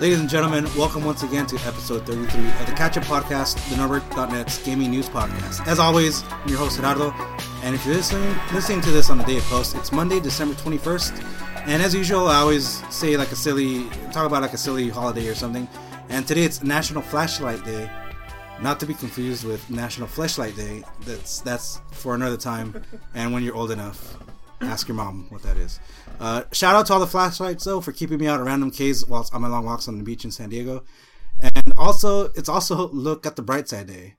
Ladies and gentlemen, welcome once again to episode 33 of the Catch Up Podcast, the Nerdwork.net's gaming news podcast. As always, I'm your host, Gerardo, and if you're listening, listening to this on the day of post, it's Monday, December 21st. And as usual, I always say like a silly, talk about like a silly holiday or something. And today it's National Flashlight Day, not to be confused with National Flashlight Day. That's that's for another time, and when you're old enough. Ask your mom what that is. Uh, shout out to all the flashlights though for keeping me out of random caves whilst on my long walks on the beach in San Diego. And also, it's also look at the bright side day.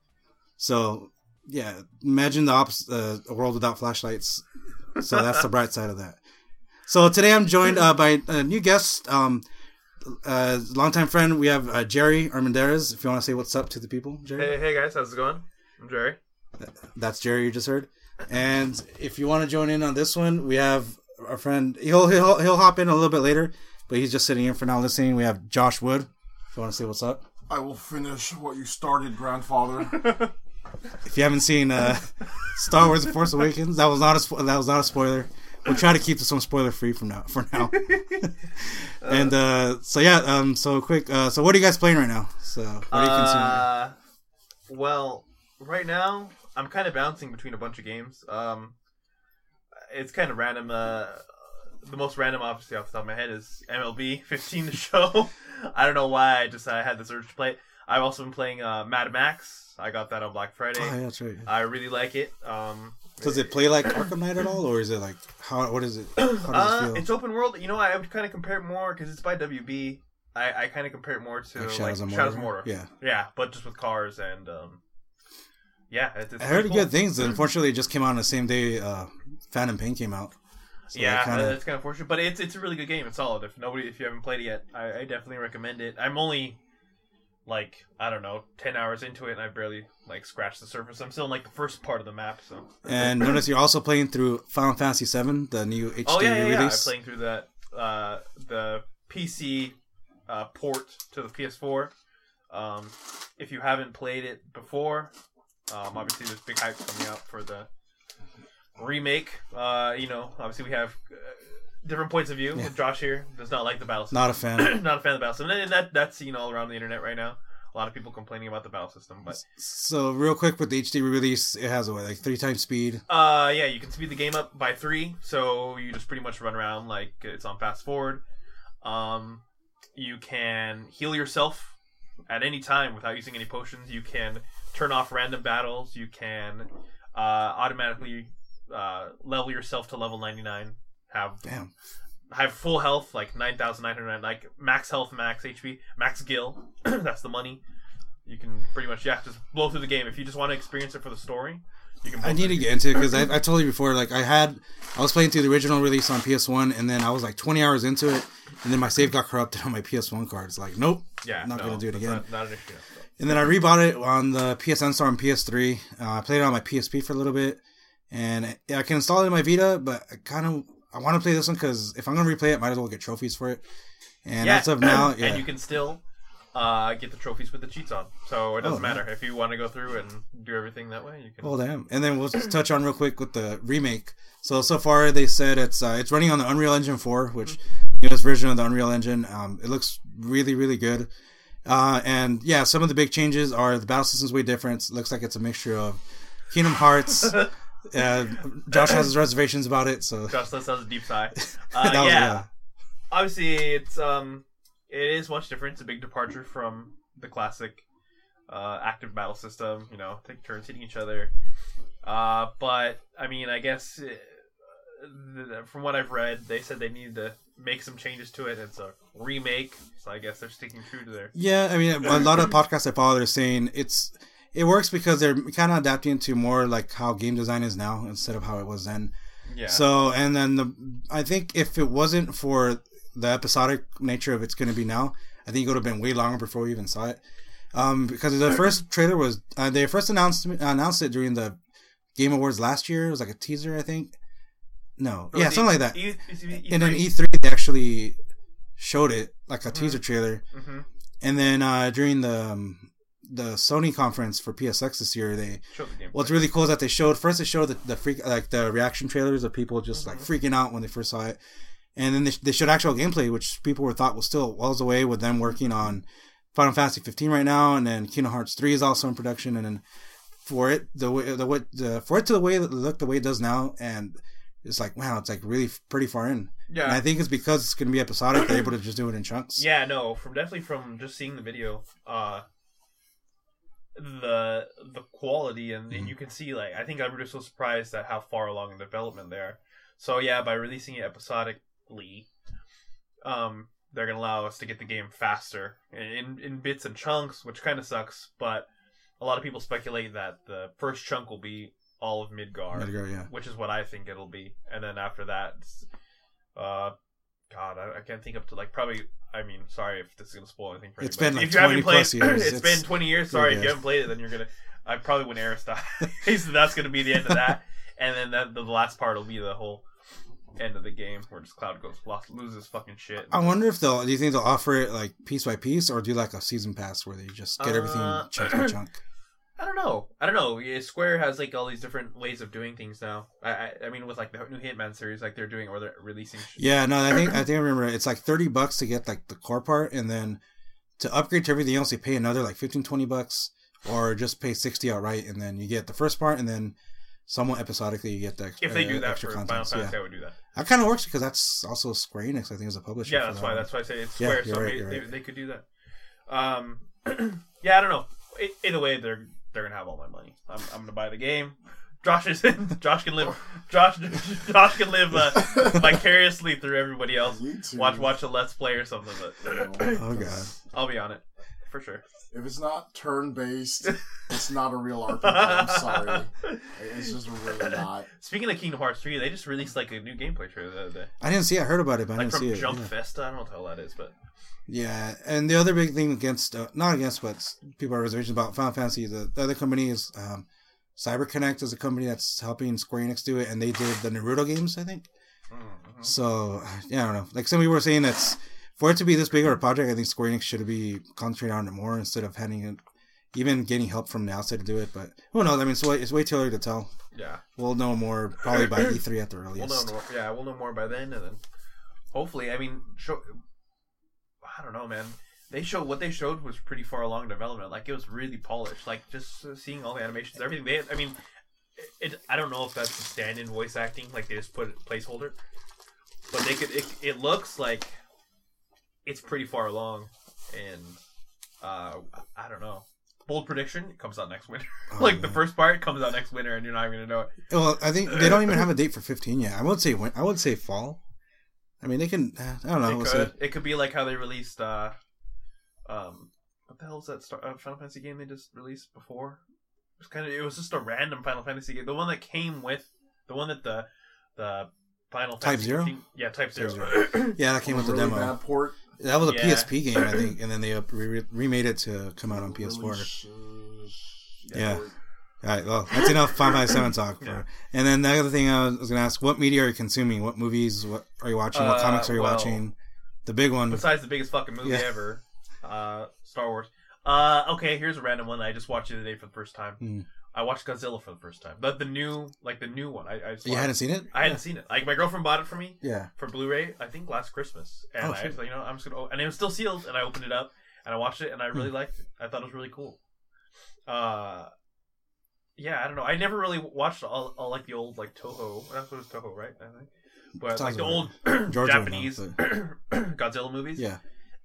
So yeah, imagine the opposite, uh, a world without flashlights. So that's the bright side of that. So today I'm joined uh, by a new guest, um, uh, longtime friend. We have uh, Gerry Armendariz. If you want to say what's up to the people, Gerry. Hey, hey guys, how's it going? I'm Gerry. That's Gerry you just heard. And if you want to join in on this one, we have our friend. He'll he'll he'll hop in a little bit later, but he's just sitting in for now listening. We have Josh Wood. If you want to say what's up. I will finish what you started, grandfather. If you haven't seen uh, Star Wars: The Force Awakens, that was not a spo- that was not a spoiler. We'll try to keep this one spoiler free from now for now. and uh, so yeah, um, so quick. Uh, so what are you guys playing right now? So what are you consuming? Uh, well, right now I'm kind of bouncing between a bunch of games. Um, it's kind of random. Uh, the most random, obviously, off the top of my head is MLB 15 the show. I don't know why. I just I had this urge to play it. I've also been playing uh, Mad Max. I got that on Black Friday. Oh, yeah, that's right. I really like it. Um, Does it play like Arkham Knight at all, or is it like how? What is it? How does Uh, it feel? it's open world. You know, I would kind of compare it more because it's by WB. I, I kind of compare it more to Like like Shadows Shadows, of of Mordor? Mordor. Yeah. yeah, but just with cars and um, yeah, it's, it's I heard pretty good cool. things. Unfortunately, it just came out on the same day uh, Phantom Pain came out. So yeah, kind of it's kind of fortunate, but it's it's a really good game. It's solid. If nobody, if you haven't played it yet, I, I definitely recommend it. I'm only like I don't know, ten hours into it, and I barely like scratched the surface. I'm still in like the first part of the map. So And notice you're also playing through Final Fantasy VII, the new HD oh yeah, yeah, yeah. I'm playing through that uh, the PC uh, port to the PS4. Um, if you haven't played it before, um, obviously there's big hype coming out for the remake. Uh, you know, obviously we have uh, different points of view. Yeah. Josh here does not like the battle system. Not a fan. not a fan of the battle system, and that that's seen all around the internet right now. A lot of people complaining about the battle system, but so real quick with the HD release, it has what like three times speed. uh, yeah, you can speed the game up by three, so you just pretty much run around like it's on fast forward. Um, you can heal yourself at any time without using any potions. You can turn off random battles. You can uh, automatically uh, level yourself to level ninety nine. Have Damn. have full health, like nine thousand nine hundred, like max health, max HP, max gil. That's the money. You can pretty much yeah, just blow through the game. If you just want to experience it for the story, you can. I need to get into it because I, I told you before. Like I had, I was playing through the original release on PS One, and then I was like 20 hours into it, and then my save got corrupted on my PS One card. It's like, nope, Yeah, I'm not no, gonna do it again. Not, not an issue. And then I rebought it on the PSN store on PS3. Uh, I played it on my PSP for a little bit, and I can install it in my Vita. But I kind of I want to play this one because if I'm gonna replay it, might as well get trophies for it. And yeah, as of now, yeah, and you can still uh, get the trophies with the cheats on. So it doesn't Oh, matter if you want to go through and do everything that way. You can. Well, damn. And then we'll just touch on real quick with the remake. So so far they said it's uh, it's running on the Unreal Engine 4, which newest version of the Unreal Engine. Um, it looks really really good. Uh, and yeah, some of the big changes are the battle system's way different. It looks like it's a mixture of Kingdom Hearts. uh, Josh has his reservations about it, so Josh List has a deep sigh. that Uh, was- yeah, obviously it's um it is much different. It's a big departure from the classic uh, active battle system. You know, take turns hitting each other. Uh, but I mean, I guess uh, th- from what I've read, they said they needed to make some changes to it. It's a remake, so I guess they're sticking true to their. Yeah, I mean, a lot of podcasts I follow, they're saying it's it works because they're kind of adapting to more like how game design is now instead of how it was then. Yeah. So, and then the I think if it wasn't for the episodic nature of it's going to be now, I think it would have been way longer before we even saw it. Um, because the first trailer was uh, they first announced announced it during the Game Awards last year. It was like a teaser, I think. No, Or yeah, the- something like that. E- and then E3. E3 they actually showed it like a teaser trailer. Mhm. And then uh, during the um, the Sony conference for PSX this year, they the what's really cool is that they showed first they showed the, the freak like the reaction trailers of people just like Mhm. freaking out when they first saw it, and then they, they showed actual gameplay, which people were thought was still wells away with them working on Final Fantasy 15 right now, and then Kingdom Hearts 3 is also in production, and then for it the way the way the for it to the way that look the way it does now, and it's like wow, it's like really pretty far in. Yeah. And I think it's because it's going to be episodic. They're able to just do it in chunks. Yeah, no, from definitely from just seeing the video, uh the the quality and, and you can see like I think everybody's so surprised at how far along in development they are. So yeah, by releasing it episodically, um, they're gonna allow us to get the game faster in in bits and chunks, which kind of sucks. But a lot of people speculate that the first chunk will be all of Midgar, Midgar, yeah. which is what I think it'll be, and then after that, uh, God, I, I can't think up to like probably. I mean, sorry if this is gonna spoil anything for It's anybody. been, like, if you haven't 20 played, plus years. it's It's been twenty years. Sorry, if you haven't played it, then you're gonna. I probably when Aeris dies, that's gonna be the end of that, and then that, the last part will be the whole end of the game where just Cloud goes lost, loses fucking shit. I wonder if they'll. Do you think they'll offer it like piece by piece, or do like a season pass where they just get everything Uh, chunk by chunk? I don't know. I don't know. Square has like all these different ways of doing things now. I, I, I mean, with like the new Hitman series, like they're doing or they're releasing. Yeah, no, I think I think I remember it's like thirty bucks to get like the core part, and then to upgrade to everything else, you pay another like 15, 20 bucks, or just pay sixty outright, and then you get the first part, and then somewhat episodically you get the If they do uh, that extra for Final. Fantasy, Yeah, I would do that. that kind of works because that's also Square Enix. I think is a publisher. Yeah, that's that why. one. That's why I say it's Square. you're so right, they, you're they, they could do that. Um, yeah, I don't know. Either way, they're they're gonna have all my money. I'm, I'm gonna buy the game. Josh is in. Josh can live. Josh Josh can live uh, vicariously through everybody else. Watch watch a let's play or something. But Oh god. I'll be on it for sure. If it's not turn based, it's not a real RPG. I'm sorry. It's just really not. Speaking of Kingdom Hearts 3, they just released like a new gameplay trailer the other day. I didn't see. it. I heard about it, but I didn't from see it. Jump yeah. Festa. I don't know what the hell that is, but Yeah, and the other big thing against, uh, not against, but people have reservations about Final Fantasy. The, the other company is um, CyberConnect is a company that's helping Square Enix do it, and they did the Naruto games, I think. mm-hmm. So yeah, I don't know. Like some people were saying, that's for it to be this big of a project. I think Square Enix should be concentrating on it more instead of having it, even getting help from the outside to do it. But who knows? I mean, it's way, it's way too early to tell. yeah. We'll know more probably by E3 at the We'll earliest. know more. Yeah, we'll know more by then, and then hopefully, I mean, show. I don't know, man. They showed what they showed was pretty far along development. Like it was really polished. Like just seeing all the animations, everything. They, I mean, it. I don't know if that's the stand-in voice acting. Like they just put a placeholder, but they could. It, it looks like it's pretty far along, and uh, I don't know. Bold prediction: it comes out next winter. Oh, like the first part comes out next winter, and you're not even gonna know it. Well, I think they don't even have a date for 15 yet. I would say when, I would say fall. I mean, they can. uh, I don't know. it We'll could. It could be like how they released. uh Um, what the hell is that Star, uh, Final Fantasy game they just released before? It was kind of. It was just a random Final Fantasy game. The one that came with the one that the the Final Type Fantasy Zero? 15 yeah, Type Zero. Type Yeah, that came with the really demo. bad port. That was a Yeah. PSP game, I think, and then they re- remade it to come out on PS4. Really sh- Yeah. All right, well, that's enough FF7 talk. For, Yeah. And then the other thing I was going to ask: What media are you consuming? What movies? What are you watching? What Uh, comics are you well, watching? The big one. Besides the biggest fucking movie Yeah. ever, uh, Star Wars. Uh, okay, here's a random one. I just watched it today for the first time. Hmm. I watched Godzilla for the first time. But the new, like the new one. I, I You hadn't seen it? I hadn't seen it. Like my girlfriend bought it for me. Yeah. for Blu-ray, I think last Christmas, and Oh, I was like, you know, I'm just gonna, and it was still sealed, and I opened it up and I watched it, and I really Hmm. liked it. I thought it was really cool. Uh, yeah, I don't know. I never really watched all, all like the old like Toho. That's what it's Toho, right? I think. But like the old Georgia would know, Japanese Godzilla movies. Yeah.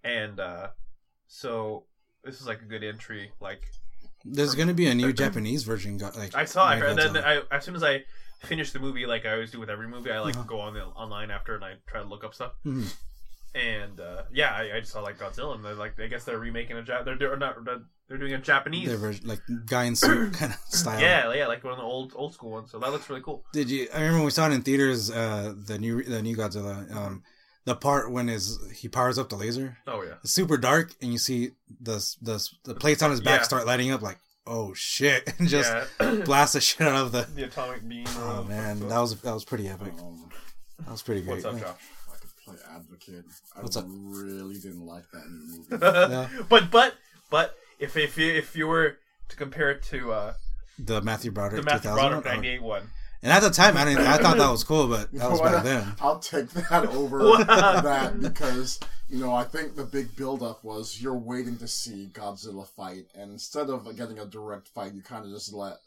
And uh, so this is like a good entry. Like There's going to be a new Japanese version. Like I saw, I made heard, then I, as soon as I finished the movie, like I always do with every movie, I like Uh-huh. go on the online after and I try to look up stuff. Mhm. And uh, yeah, I, I just saw like Godzilla, and they're like, I guess they're remaking a Jap. They're, they're not. They're doing a Japanese. Version, like guy in suit kind of style. yeah, yeah, like one of the old old school ones. So that looks really cool. Did you? I remember when we saw it in theaters. Uh, the new the new Godzilla. Um, the part when his he powers up the laser. Oh yeah, It's super dark, and you see the the the plates on his back Yeah. start lighting up. Like, oh shit! And just yeah. blast the shit out of the. the atomic beam. Oh man, that was that was pretty epic. Um, That was pretty great. What's up, Josh? I play advocate. I What's up? really didn't like that new movie. Yeah. But but but if if you if you were to compare it to uh, The Matthew Broderick the Matthew 2000 Broderick one? Oh, '98 one, And at the time, I didn't. I thought that was cool, but that was back then. I'll take that over that because you know I think the big buildup was you're waiting to see Godzilla fight, and instead of getting a direct fight, you kind of just let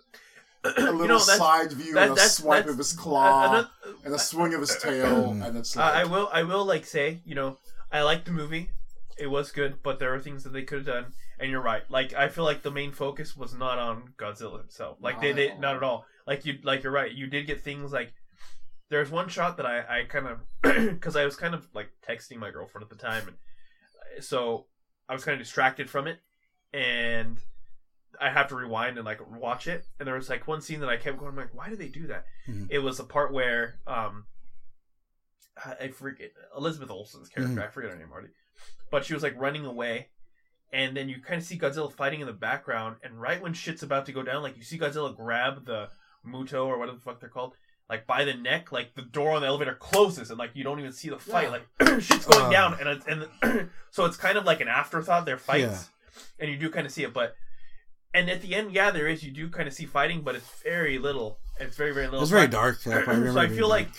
a little know, side view that- and a that's- swipe that's- of his claw another- and a swing of his tail, and it's like I I will I will like say you know I like the movie. It was good, but there are things that they could have done. And you're right. Like I feel like the main focus was not on Godzilla himself. Like they, at they not at all. Like you like you're right. You did get things like there's one shot that I I kind of because I was kind of like texting my girlfriend at the time, and uh, so I was kind of distracted from it, and I have to rewind and like watch it. And there was like one scene that I kept going, I'm like, why do they do that? Mhm. It was the part where um I I forget Elizabeth Olsen's character. Mhm. I forget her name already, but she was like running away, and then you kind of see Godzilla fighting in the background. And right when shit's about to go down, like you see Godzilla grab the Muto or whatever the fuck they're called, like by the neck. Like the door on the elevator closes, and like you don't even see the fight. Like shit's going Uh. down, and it's, and so it's kind of like an afterthought. Their fights, and you do kind of see it, but. And at the end, yeah, there is. You do kind of see fighting, but it's very little. It's very, very little. It's very I- dark. I so I feel dark. like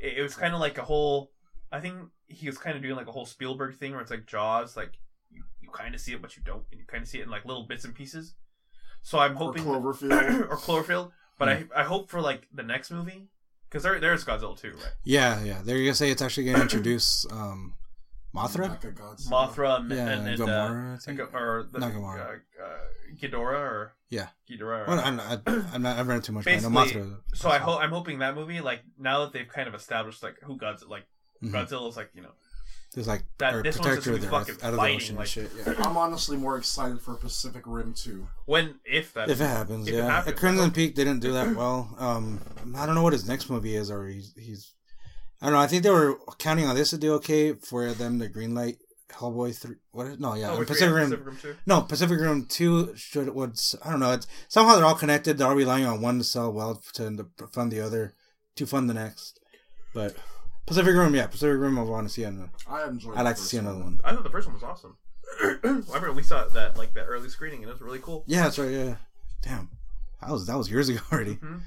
it, it was kind of like a whole. I think he was kind of doing like a whole Spielberg thing where it's like Jaws, like you, you kind of see it, but you don't, and you kind of see it in like little bits and pieces. So I'm hoping or hoping Cloverfield. or Cloverfield, but. I I hope for like the next movie because there there's Godzilla too, right? yeah, yeah. They're gonna say it's actually gonna introduce um, Mothra. Mechagodzilla. Mothra and, Yeah, and, and uh, Gamora. I think. Or the, Not Gamora. Uh, uh, Ghidorah or Yeah. Ghidorah. Or, Well, I'm not. I'm not. I've read too much. but I know Basically, Mothra. so I hope I'm hoping that movie like now that they've kind of established like who Godzilla like Mhm. Godzilla's like you know There's like that- or this one's just of gonna be earth fucking out of the ocean like- and shit. Yeah. I'm honestly more excited for Pacific Rim 2. when if that If it happens, If it yeah. happens, At Crimson I hope- Peak didn't do that well. Um, I don't know what his next movie is, or he's, he's I don't know. I think they were counting on this to do okay for them to greenlight Hellboy three. What? Is, no, yeah, oh, Pacific Rim. Pacific Rim two. No, Pacific Rim two should would I don't know. It's somehow they're all connected. They're all relying on one to sell well to, to fund the other, to fund the next. But Pacific Rim, yeah, Pacific Rim, I want to see. Another. I enjoyed. I the like to see another one. I thought the first one was awesome. I remember we saw that like that early screening and it was really cool. Yeah, that's right. Yeah, damn, that was that was years ago already. Mhm.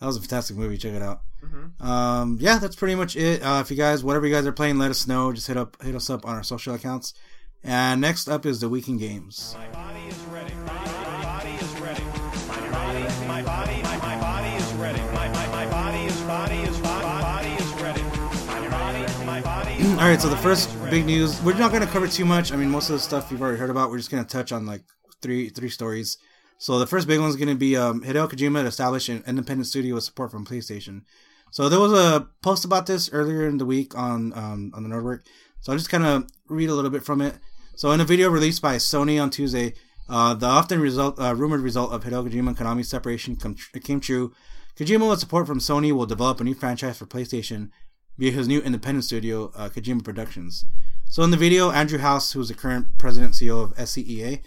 That was a fantastic movie. Check it out. hmm Um, yeah, that's pretty much it. Uh, if you guys, whatever you guys are playing, let us know. Just hit up, hit us up on our social accounts. And next up is the weekend games. My body is ready. My, my body is ready. My body, my body, my, my body is ready. My, my, my body is body is body, body is ready. My body, my body. All right, so the first big news. We're not going to cover too much. I mean, most of the stuff you've already heard about. We're just going to touch on like three three stories. So the first big one is going to be um, Hideo Kojima to establish an independent studio with support from PlayStation. So there was a post about this earlier in the week on um, on the Nerdwork. So I'll just kind of read a little bit from it. So in a video released by Sony on Tuesday, uh, the often result uh, rumored result of Hideo Kojima and Konami's separation come tr- came true. Kojima, with support from Sony, will develop a new franchise for PlayStation via his new independent studio, uh, Kojima Productions. So in the video, Andrew House, who's the current president CEO of SCEA,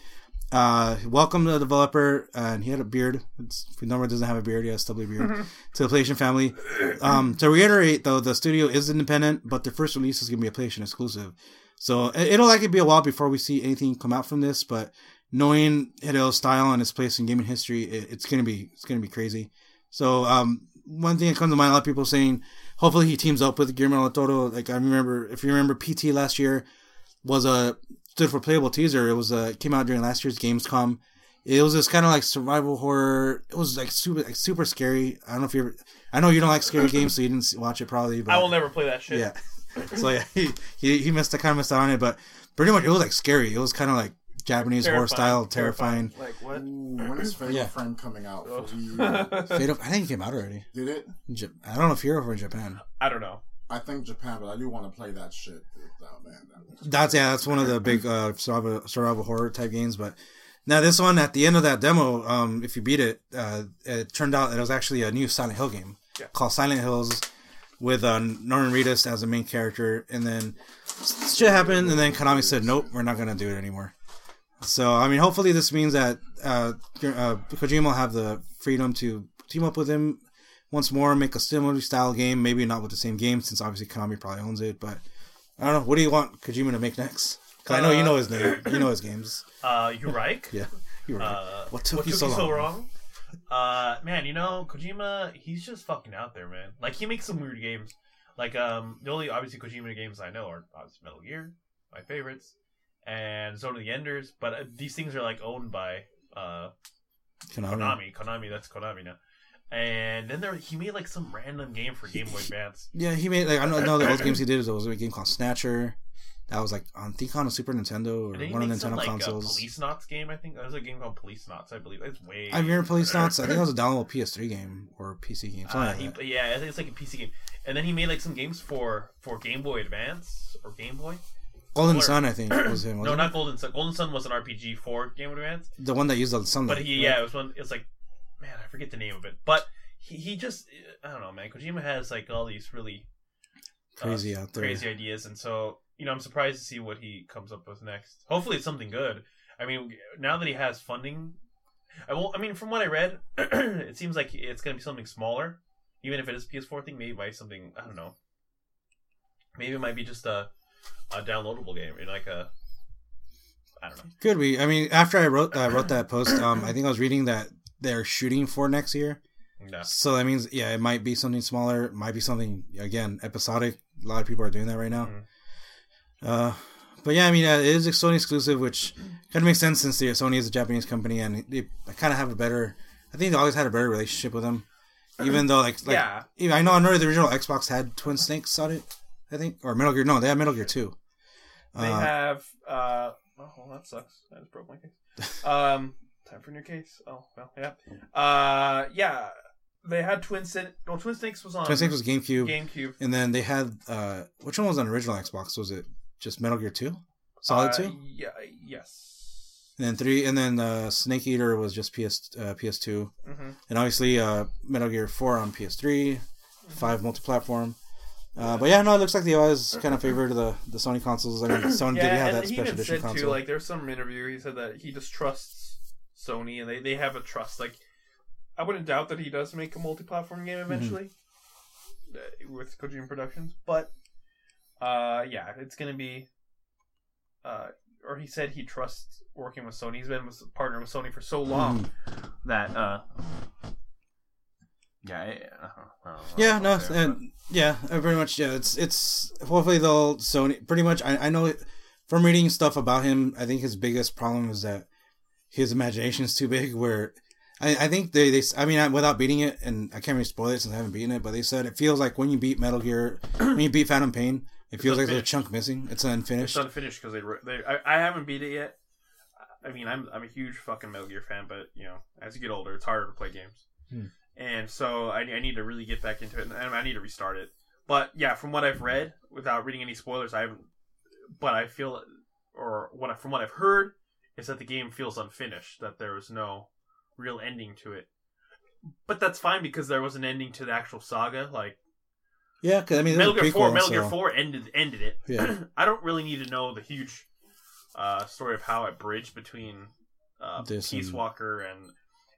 uh, welcomed the developer, and he had a beard. It's, Nomura doesn't have a beard; he has a stubbly beard. to the PlayStation family. Um, to reiterate, though, the studio is independent, but their first release is going to be a PlayStation exclusive. So it- it'll likely be a while before we see anything come out from this. But knowing Hideo's style and his place in gaming history, it, it's gonna be it's gonna be crazy. So um, one thing that comes to mind, a lot of people saying, hopefully he teams up with Guillermo del Toro. Like I remember, if you remember, PT last year was a stood for playable teaser. It was uh, a came out during last year's Gamescom. It was this kind of like survival horror. It was like super like super scary. I don't know if you ever. I know you don't like scary games, so you didn't watch it probably. But I will never play that shit. yeah. so yeah, he, he he missed the kind of missed out on it, but pretty much it was like scary. It was kind of like Japanese horror style, terrifying. Like what? Ooh, when is Fatal Yeah. Frame coming out? For Ugh. Wii U? Fate of- I think it came out already. Did it? I don't know if you're over in Japan. I don't know. I think Japan, but I do want to play that shit. Oh man, that- That's yeah, that's one of the big uh, survival survival horror type games. But now this one, at the end of that demo, um, if you beat it, uh, it turned out it was actually a new Silent Hill game Yeah. called Silent Hills with uh, Norman Reedus as the main character. And then shit happened, and then Konami said, "Nope, we're not gonna do it anymore." So I mean, hopefully this means that uh, uh, Kojima will have the freedom to team up with him once more, make a similar style game. Maybe not with the same game, since obviously Konami probably owns it. But I don't know. What do you want Kojima to make next? 'Cause I know you know his name. You know his games. Uh, you right? Yeah, you're right. Uh, What took you so long? uh, man, you know Kojima, he's just fucking out there, man. Like he makes some weird games. Like um, the only obviously Kojima games I know are obviously Metal Gear, my favorites, and Zone of the Enders. But uh, these things are like owned by uh Konami. Konami. Konami, that's Konami now. And then there he made like some random game for Game Boy Advance. Yeah, he made like I know, I know the old games he did. There was a game called Snatcher. That was like on I think on a Super Nintendo or one of made Nintendo some like consoles. a Policenauts game. I think there was a game called Policenauts. I believe it's way. I remember Policenauts. I think it was a downloadable PS3 game or PC game. Uh, like he, that. yeah, I think it's like a PC game. And then he made like some games for for Game Boy Advance or Game Boy. Golden Or- Sun, I think, was him. No, wasn't? Golden Sun. Golden Sun was an RPG for Game Boy Advance. the one that used the sunlight. But he, yeah, it was one. It's like, man, I forget the name of it. But he, he just, I don't know, man. Kojima has like all these really uh, crazy out there. crazy ideas, and so you know, I'm surprised to see what he comes up with next. Hopefully, it's something good. I mean, now that he has funding, I will. I mean, from what I read, it seems like it's going to be something smaller, even if it is a PS4 thing. Maybe by something I don't know. Maybe it might be just a a downloadable game, know, like a. I don't know. Could be. I mean, after I wrote uh, wrote that post, um, I think I was reading that they're shooting for next year. Yeah. So that means, yeah, it might be something smaller. It might be something again episodic. A lot of people are doing that right now. Mhm. Uh, but yeah, I mean, uh, it is a Sony exclusive, which kind of makes sense since the Sony is a Japanese company and they kind of have a better. I think they always had a better relationship with them, even though like, like Yeah. even- I know I know the original Xbox had Twin Snakes on it. I think or Metal Gear. No, they had Metal Gear Two. They Uh, have. uh Oh, that sucks. I just broke my case. Um, time for a new case. Oh well, yeah. Uh, yeah. They had Twin Sin. No, Twin Snakes was on Twin Snakes was GameCube, GameCube. and then they had uh, which one was on original Xbox? Was it just Metal Gear Two, Solid Uh, Two, Yeah. Yes. and then three, and then uh, Snake Eater was just PS uh, PS2, hmm and obviously uh, Metal Gear Four on PS3, five multi-platform. Uh, but yeah, no, it looks like they always kind of favored the the Sony consoles. I mean, Sony did Yeah, have and that he special edition said console. too. Like, there's some interview. He said that he just trusts Sony, and they they have a trust. Like, I wouldn't doubt that he does make a multi-platform game Mm-hmm. eventually uh, with Kojima Productions, but uh, yeah, it's gonna be. Uh, or he said he trusts working with Sony. He's been with, partnered with Sony for so long Mm-hmm. that. Uh, yeah, I, I I Yeah, no, to say, but- and yeah, uh, very much. Yeah, it's it's hopefully they'll Sony pretty much. I I know it, from reading stuff about him. I think his biggest problem is that his imagination is too big. Where I I think they they I mean I, without beating it, and I can't really spoil it since I haven't beaten it, but they said it feels like when you beat Metal Gear, when you beat Phantom Pain, it feels like there's a chunk missing. It's unfinished. It's unfinished because they, they I, I haven't beat it yet. I mean, I'm I'm a huge fucking Metal Gear fan, but you know, as you get older, it's harder to play games, Hmm. and so I, I need to really get back into it, and I need to restart it. But yeah, from what I've read, without reading any spoilers, I haven't. But I feel, or what I, from what I've heard, is that the game feels unfinished. That there was no real ending to it. But that's fine because there was an ending to the actual saga. Like yeah, 'cause, I mean, Metal Gear a Four, prequel, Metal Gear Four ended ended it. Yeah. I don't really need to know the huge uh, story of how it bridged between uh, Peace and- Walker and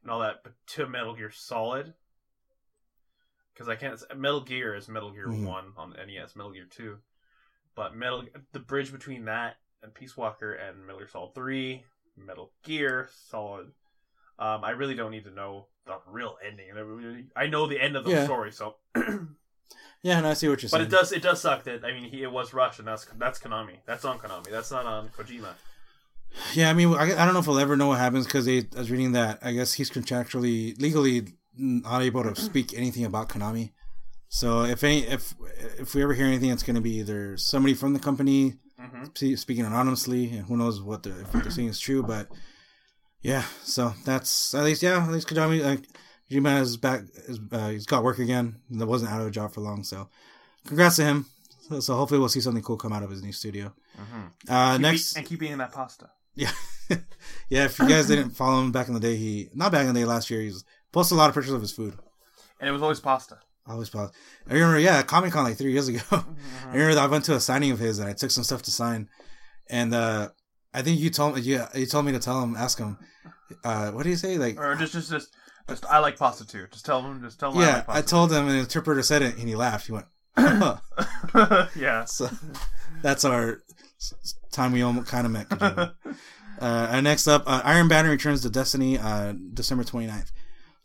and all that, but to Metal Gear Solid. Because I can't. Metal Gear is Metal Gear Mhm. One on NES, Metal Gear Two, but Metal the bridge between that and Peace Walker and Gear Solid Three, Metal Gear Solid. Um, I really don't need to know the real ending. I know the end of the Yeah. story, so Yeah, and I see what you're saying. but it does it does suck that I mean he it was rushed and that's that's Konami. That's on Konami. That's not on Kojima. Yeah, I mean, I, I don't know if we'll ever know what happens because I was reading that I guess he's contractually, legally not able to speak anything about Konami. So if any, if if we ever hear anything, it's going to be either somebody from the company Mm-hmm. spe- speaking anonymously, and who knows what they're, if what they're saying is true. But yeah, so that's at least yeah, at least Konami, like Kojima is back. Is, uh, he's got work again. That wasn't out of a job for long. So congrats to him. So, so hopefully we'll see something cool come out of his new studio. Uh, next, and keep eating that pasta. yeah, yeah. If you guys didn't follow him back in the day, he not back in the day last year. He's posted a lot of pictures of his food. And it was always pasta. I always post. I remember, yeah, Comic Con like three years ago. I remember that I went to a signing of his and I took some stuff to sign, and uh I think you told me you, you told me to tell him, ask him, uh, what do you say? Like, Or just just just just I like pasta too. Just tell him, Just tell him. yeah, I told him, and the interpreter said it, and he laughed. He went, huh. yeah. so that's our time we almost kind of met. Uh, and next up, uh, Iron Banner returns to Destiny uh, December 29th.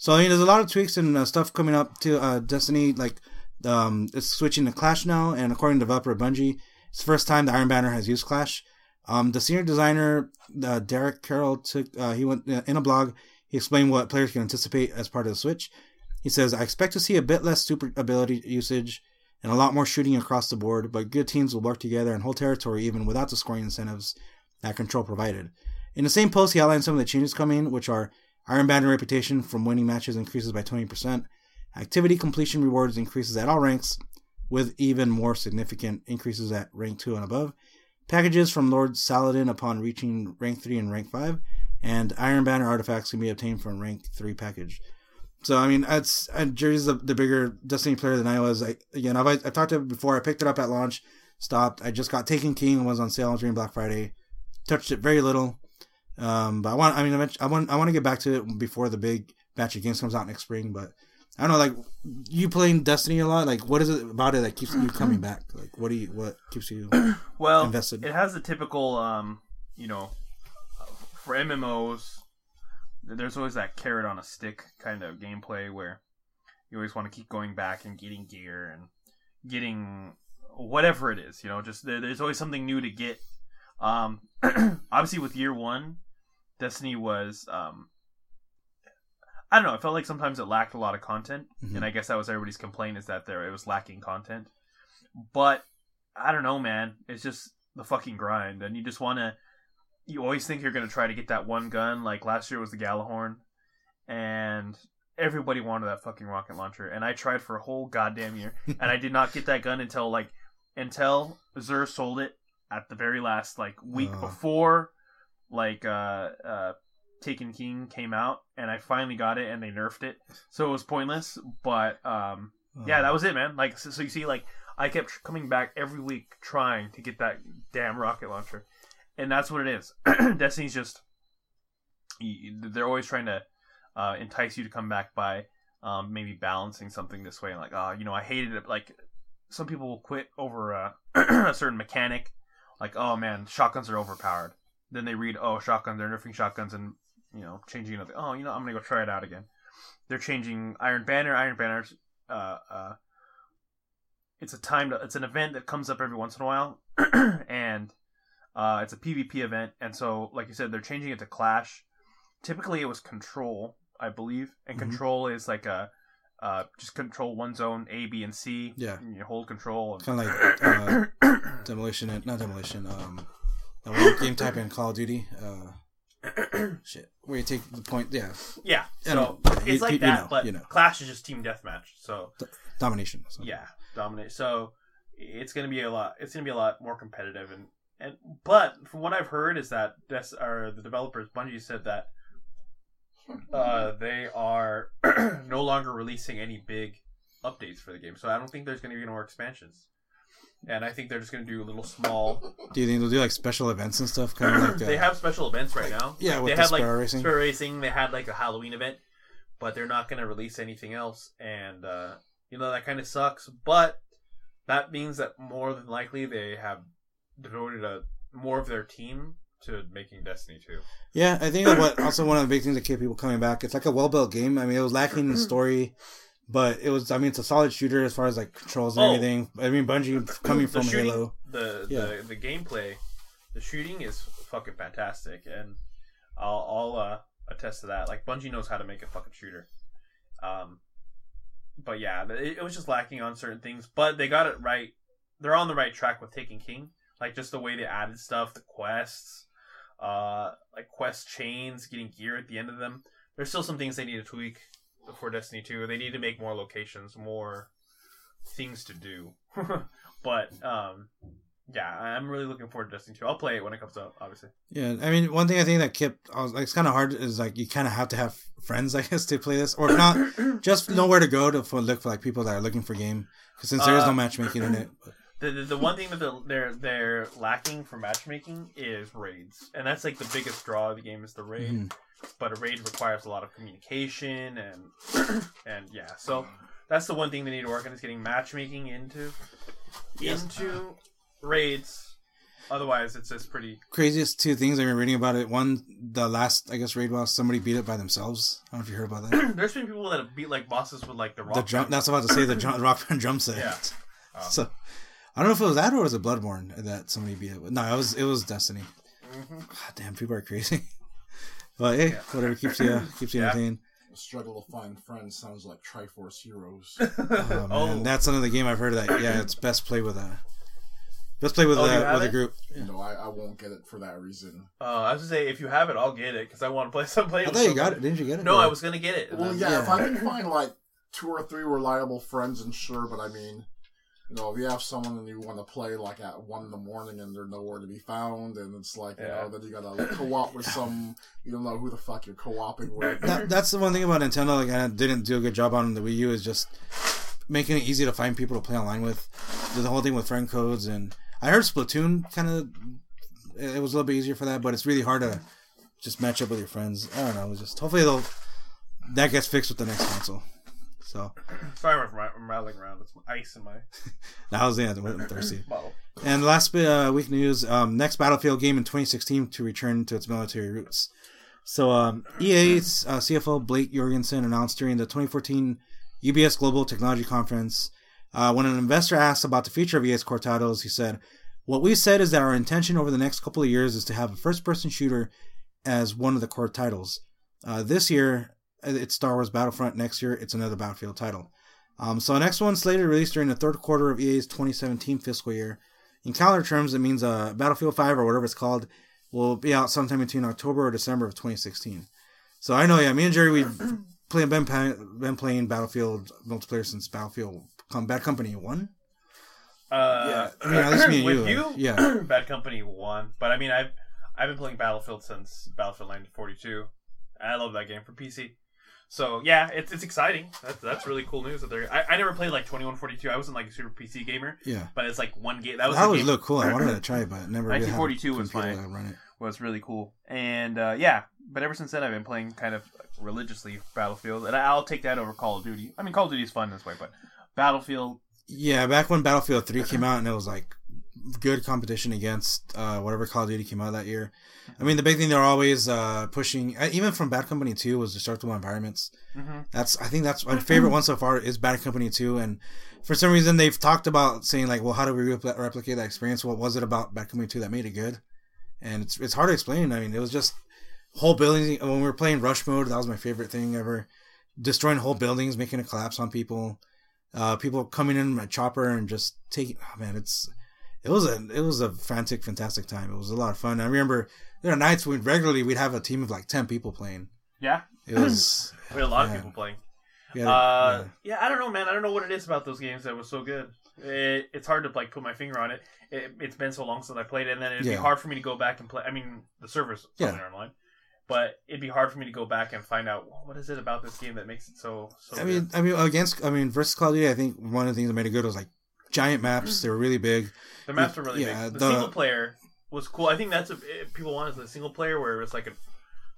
So I mean, there's a lot of tweaks and uh, stuff coming up to uh, Destiny. Like, um, it's switching to Clash now, and according to developer Bungie, it's the first time the Iron Banner has used Clash. Um, the senior designer uh, Derek Carroll took uh, he went uh, in a blog. He explained what players can anticipate as part of the switch. He says, "I expect to see a bit less super ability usage and a lot more shooting across the board, but good teams will work together and hold territory even without the scoring incentives that Control provided." In the same post, he outlined some of the changes coming, which are Iron Banner reputation from winning matches increases by 20%. Activity completion rewards increases at all ranks, with even more significant increases at rank 2 and above. Packages from Lord Saladin upon reaching rank 3 and rank 5, and Iron Banner artifacts can be obtained from rank 3 package. So, I mean, that's, uh, Gerry's the, the bigger Destiny player than I was. I, again, I've, I've talked to him before. I picked it up at launch, stopped. I just got Taken King and was on sale during Black Friday. Touched it very little. Um, but I want, I mean, I want, I want to get back to it before the big batch of games comes out next spring. But I don't know, like you playing Destiny a lot. Like, what is it about it that keeps you coming back? Like, what do you, what keeps you? Well, invested. it has the typical, um, you know, for MMOs, there's always that carrot on a stick kind of gameplay where you always want to keep going back and getting gear and getting whatever it is. You know, just there, there's always something new to get. Um, obviously, with year one, Destiny was, um, I don't know. It felt like sometimes it lacked a lot of content, Mhm. and I guess that was everybody's complaint is that there it was lacking content. But I don't know, man. It's just the fucking grind, and you just want to. You always think you're gonna try to get that one gun. Like last year was the Gjallarhorn, and everybody wanted that fucking rocket launcher, and I tried for a whole goddamn year, and I did not get that gun until like until Xur sold it at the very last like week Oh. before like uh uh Taken King came out, and I finally got it, and they nerfed it, so it was pointless. But um, yeah, that was it, man. Like, so, so you see, like, I kept tr- coming back every week trying to get that damn rocket launcher, and that's what it is. Destiny's just they're always trying to uh, entice you to come back by um, maybe balancing something this way, like, oh, you know, I hated it. Like, some people will quit over uh, a certain mechanic, like, oh man, shotguns are overpowered. Then they read, oh, shotguns, they're nerfing shotguns, and you know, changing it. Oh, you know, I'm gonna go try it out again. They're changing Iron Banner. Iron Banner's uh, uh, it's a time to, it's an event that comes up every once in a while and uh, it's a pvp event and so like you said they're changing it to clash typically it was control i believe and Mhm. control is like a uh, just control one zone a b and c Yeah. and you hold control and kind of like uh, demolition, and not demolition. Um, the one game type in Call of Duty. Uh, shit, where you take the point. Yeah, yeah so it's You- like you- you that know, but you know. clash is just team deathmatch so domination. So. yeah dominate so it's gonna be a lot it's gonna be a lot more competitive and and but from what i've heard is that this are the developers bungie said that uh they are no longer releasing any big updates for the game so i don't think there's gonna be any more expansions and i think they're just gonna do a little small Do you think they'll do like special events and stuff? Kind of like uh, they have special events right now yeah, they the had like racing. Sparrow Racing. They had like a Halloween event, but they're not going to release anything else, and uh, you know that kind of sucks. But that means that more than likely they have devoted a more of their team to making Destiny 2. Yeah, I think what also one of the big things that keep people coming back. It's like a well built game. I mean, it was lacking in story, but it was. I mean, it's a solid shooter as far as like controls and Oh. everything. I mean, Bungie coming from shooting, Halo. the, Yeah. the the gameplay, the shooting is fucking fantastic, and I'll I'll uh, attest to that. Like Bungie knows how to make a fucking shooter. Um, but yeah, it, it was just lacking on certain things, but they got it right. They're on the right track with Taken King. Like just the way they added stuff, the quests, uh, like quest chains, getting gear at the end of them. There's still some things they need to tweak for Destiny 2. They need to make more locations, more things to do. but um, yeah, I'm really looking forward to Destiny 2. I'll play it when it comes out, obviously. Yeah, I mean, one thing I think that kept I was like, it's kind of hard is like you kind of have to have friends, I guess, to play this, or if not, just know where to go to for, look for like people that are looking for game. 'Cause since there is Uh, no matchmaking in it, The, the, the one thing that they're, they're they're lacking for matchmaking is raids, and that's like the biggest draw of the game is the raid. Mhm. But a raid requires a lot of communication and and yeah, so that's the one thing they need to work on is getting matchmaking into Yes. into raids. Otherwise, it's just pretty. craziest two things I've been reading about it. One, the last I guess raid boss, somebody beat it by themselves. I don't know if you heard about that. There's been people that have beat like bosses with like the rock. the drum. That's what I was about to say. The drum, rock band drum set. Yeah. Um, So I don't know if it was that or was it Bloodborne that somebody beat it. with. No, it was it was Destiny. Mm-hmm. God damn, people are crazy. but eh, hey, whatever keeps you keeps you Yeah. entertained. The struggle to find friends sounds like Triforce Heroes. Oh man, Oh. that's another game I've heard of that. Yeah, it's best played with a best played with Oh, a uh, have with a group. You know, I, I won't get it for that reason. Uh, I was gonna say if you have it, I'll get it because I want to play some play. I with thought you somebody. got it. Didn't you get it? No, Or- I was gonna get it. Well, then- yeah, if Yeah. I can find like two or three reliable friends, and sure, but I mean, you know, if you have someone and you want to play like at one in the morning and they're nowhere to be found, and it's like, you Yeah. know, then you gotta like, co-op with some, you don't know who the fuck you're co-oping with. that, that's the one thing about Nintendo. Like, I didn't do a good job on the Wii U is just making it easy to find people to play online with. The whole thing with friend codes, and I heard Splatoon kind of it was a little bit easier for that, but it's really hard to just match up with your friends. I don't know. It's just hopefully they'll that gets fixed with the next console. So Sorry, I'm rattling around. It's ice in my that was the end. I'm thirsty. And last bit uh, week news: um, next Battlefield game in 2016 to return to its military roots. So um, EA's uh, CFO Blake Jorgensen announced during the 2014 UBS Global Technology Conference uh, when an investor asked about the future of EA's core titles, he said, "What we said is that our intention over the next couple of years is to have a first-person shooter as one of the core titles. Uh, this year, it's Star Wars Battlefront. Next year, it's another Battlefield title." Um, so next one slated to release during the third quarter of EA's 2017 fiscal year. In calendar terms, it means uh, Battlefield 5 or whatever it's called will be out sometime between October or December of 2016. So I know, yeah, me and Gerry we've playing been, been playing Battlefield multiplayer since Battlefield Com- Bad Company One. Uh, Yeah, I mean, at least me and with you, you, uh, yeah. Bad Company one, but I mean, I've I've been playing Battlefield since Battlefield 1942. I love that game for PC. So yeah, it's it's exciting. That's that's really cool news that they're. I, I never played like 2142. I wasn't like a super PC gamer, Yeah, but it's like one game. That was that game look cool. I wanted to try it, but never. really 1942 was computer fine. to Run it. was really cool. And uh, yeah, but ever since then, I've been playing kind of religiously Battlefield, and I'll take that over Call of Duty. I mean, Call of Duty is fun this way, but Battlefield. Yeah, back when Battlefield 3 came out and it was like good competition against uh, whatever Call of Duty came out that year. I mean, the big thing they're always uh, pushing, uh, even from Bad Company 2, was destructible environments. hmm That's I think that's my favorite one so far is Bad Company 2, and for some reason they've talked about saying like, well, how do we repl- replicate that experience? What was it about Bad Company 2 that made it good? And it's it's hard to explain. I mean, it was just whole buildings. When we were playing Rush mode, that was my favorite thing ever. Destroying whole buildings, making a collapse on people, uh, people coming in a chopper and just taking. Oh man, it's it was a it was a frantic, fantastic time. It was a lot of fun. I remember there are nights when regularly we'd have a team of like ten people playing. Yeah, It was we had a lot Yeah. of people playing. yeah, Uh, yeah. yeah, I don't know, man. I don't know what it is about those games that was so good. It, it's hard to like put my finger on it. it. It's been so long since I played it, and then it'd be hard for me to go back and play. I mean, the servers Yeah. online, but it'd be hard for me to go back and find out what is it about this game that makes it so so. I mean, good. I mean, against, I mean, versus Call of Duty, I think one of the things that made it good was like giant maps. They were really big. the maps are really yeah, big. The, the- single player was cool. I think that's what people want is the single player where it's like a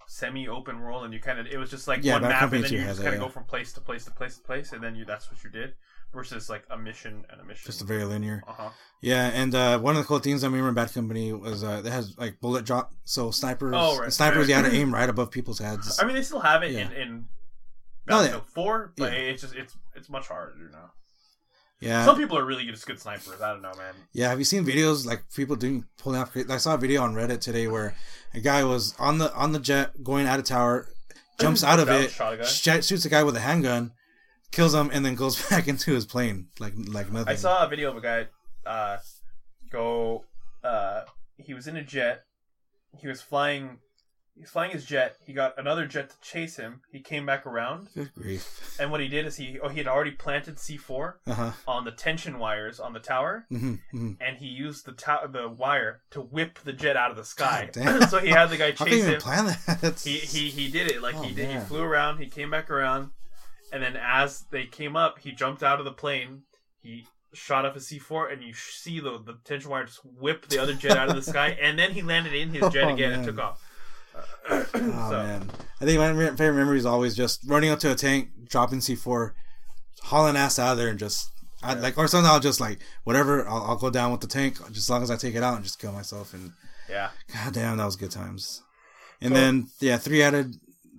semi-open world and you kind of it was just like Yeah, one map and then you just kind of yeah. go from place to place to place to place and then you that's what you did versus like a mission and a mission. Just a very linear. uh-huh. Yeah, and uh, one of the cool things I remember in Bad Company was uh, it has like bullet drop. So snipers, Oh, right, snipers, right. you had to aim right above people's heads. I mean, they still have it in, Yeah. in No, they- Battlefield Four, but Yeah. it's just it's it's much harder now. Yeah, Some people are really good, good snipers. I don't know, man. yeah. Have you seen videos like people doing pulling off? I saw a video on Reddit today where a guy was on the on the jet going at a tower, jumps out of it, a sh- shoots a guy with a handgun, kills him, and then goes back into his plane like like nothing. I saw a video of a guy uh, go. Uh, he was in a jet. He was flying. He was flying his jet. He got another jet to chase him. He came back around, Good grief. and what he did is he oh he had already planted C four Uh huh. on the tension wires on the tower, hmm hmm and he used the tower the wire to whip the jet out of the sky. So he had the guy How can you chase him. plan that? he he he did it like Oh, he did. He flew around. He came back around, and then as they came up, he jumped out of the plane. He shot off a C four, and you see the the tension wire just whip the other jet out of the sky, and then he landed in his jet Oh, again man. and took off. Oh so man, I think my favorite memory is always just running up to a tank, dropping C four, hauling ass out of there, and just I, Yeah. like or sometimes I'll just like whatever. I'll, I'll go down with the tank just as long as I take it out and just kill myself. And Yeah. god damn, that was good times. And Cool. then yeah, three added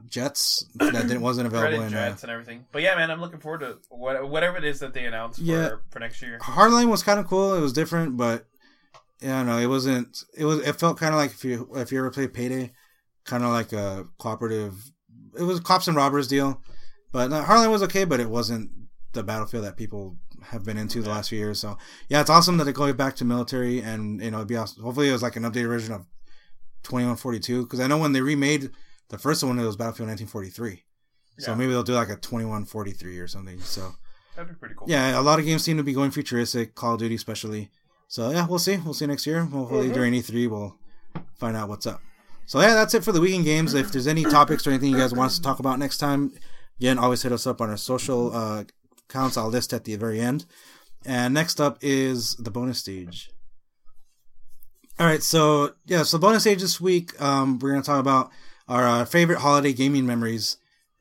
jets that didn't wasn't available in. Uh, jets and everything. But yeah, man, I'm looking forward to what, whatever it is that they announced for, Yeah. for next year. Hardline was kind of cool. It was different, but yeah, no, it wasn't. It was. It felt kind of like if you if you ever played Payday, kind of like a cooperative. It was cops and robbers deal, but no, Hardline was okay, but it wasn't the battlefield that people have been into the last few years. So yeah, it's awesome that they go back to military, and you know, it'd be awesome. Hopefully, it was like an updated version of twenty one forty two because I know when they remade the first one, it was Battlefield nineteen forty three. So Yeah. maybe they'll do like a twenty one forty three or something. So. That'd be pretty cool. Yeah, a lot of games seem to be going futuristic, Call of Duty especially. So yeah, we'll see. We'll see next year. Hopefully Mhm. during E3 we'll find out what's up. So yeah, that's it for the weekend games. If there's any topics or anything you guys want us to talk about next time, again, always hit us up on our social uh, accounts. I'll list at the very end. And next up is the bonus stage. All right, so yeah, so bonus stage this week, um, we're gonna talk about our uh, favorite holiday gaming memories.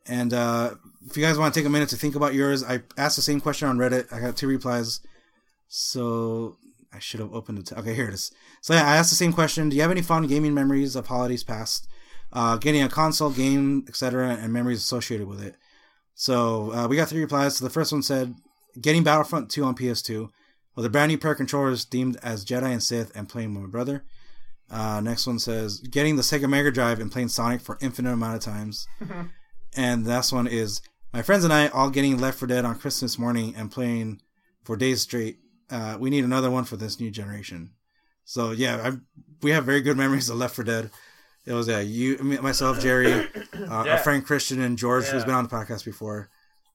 And uh, if you guys want to take a minute to think about yours, I asked the same question on Reddit. I got two replies. So I should have opened it. Okay, here it is. So yeah, I asked the same question. Do you have any fond gaming memories of holidays past? Uh, getting a console, game, etc., and memories associated with it. So uh, we got three replies. So the first one said, getting Battlefront 2 on PS2 with a brand new pair of controllers themed as Jedi and Sith and playing with my brother. Uh, next one says, getting the Sega Mega Drive and playing Sonic for infinite amount of times. and the last one is, my friends and I all getting Left 4 Dead on Christmas morning and playing for days straight. Uh, we need another one for this new generation. So yeah, I, we have very good memories of Left 4 Dead. It was yeah, you, myself, Gerry, uh, our friend Christian, and George, who's been on the podcast before.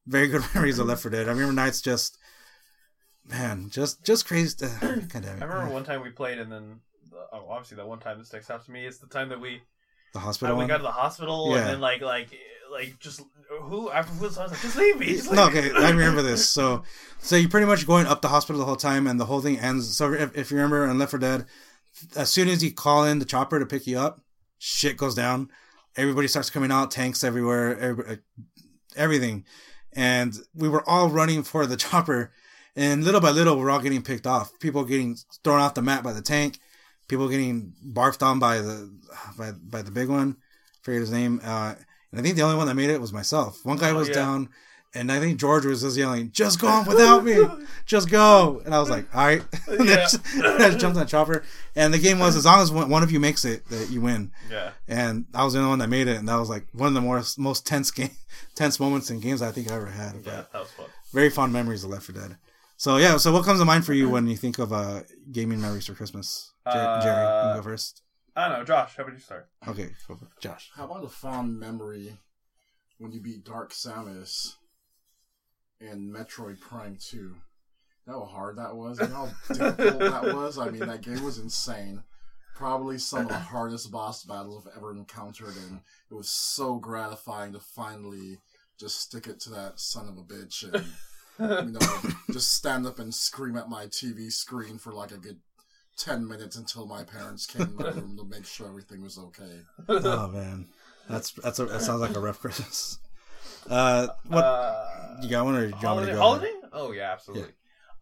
Very good memories of Left 4 Dead. I remember nights just, man, just just crazy. Uh. I remember one time we played, and then oh, obviously that one time that sticks out to me is the time that we the uh, hospital. we one? got to the hospital, Yeah. and then like like like just who I was, I was like, just leave me. Just leave no, me." okay, I remember this. So, so you're pretty much going up the hospital the whole time, and the whole thing ends. So, if, if you remember on Left 4 Dead, as soon as you call in the chopper to pick you up, shit goes down. Everybody starts coming out, tanks everywhere, everything, and we were all running for the chopper. And little by little, we're all getting picked off. People getting thrown off the map by the tank. People getting barfed on by the by by the big one. Forget his name. Uh, and I think the only one that made it was myself. One guy Oh, was yeah. down, and I think George was just yelling, "Just go on without me, just go!" And I was like, "All right." and Yeah. I just, jumped on the chopper, and the game was as long as one of you makes it, that you win. Yeah, And I was the only one that made it, and that was like one of the more most tense game, tense moments in games I think I ever had. Yeah, that was fun. very fond memories of Left 4 Dead. So yeah, so what comes to mind for you when you think of uh, gaming memories for Christmas? Jer- Gerry, you Uh, go first. I don't know, Josh. How about you start? Okay, Josh. How about a fond memory when you beat Dark Samus in Metroid Prime 2? You know how hard that was? You know how difficult that was? I mean, that game was insane. Probably some of the hardest boss battles I've ever encountered, and it was so gratifying to finally just stick it to that son of a bitch and, you know, just stand up and scream at my TV screen for like a good 10 minutes until my parents came in my room to make sure everything was okay. oh man, that's that's a, that sounds like a rough Christmas. Uh, what Uh, you got one or do you want me holiday? to go? holiday? Oh yeah, absolutely.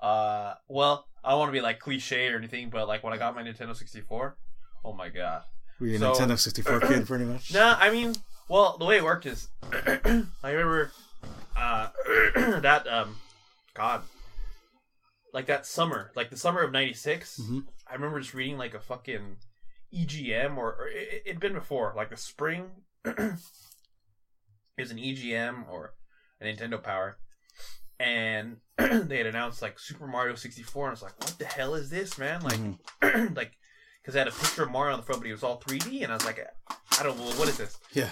Uh, well, I don't want to be like cliche or anything, but like when I got my Nintendo 64, oh my god. Were you a So- Nintendo 64 kid pretty much? No, I mean, well, the way it worked is, I remember uh, that um, God, like that summer, like the summer of '96. Mhm. I remember just reading like a fucking EGM, or, or it, it'd been before, like the spring is an EGM or a Nintendo Power, and they had announced like Super Mario 64, and I was like, what the hell is this, man? Like, Mhm. like because I had a picture of Mario on the front, but he was all 3D, and I was like, I don't know, what is this? Yeah.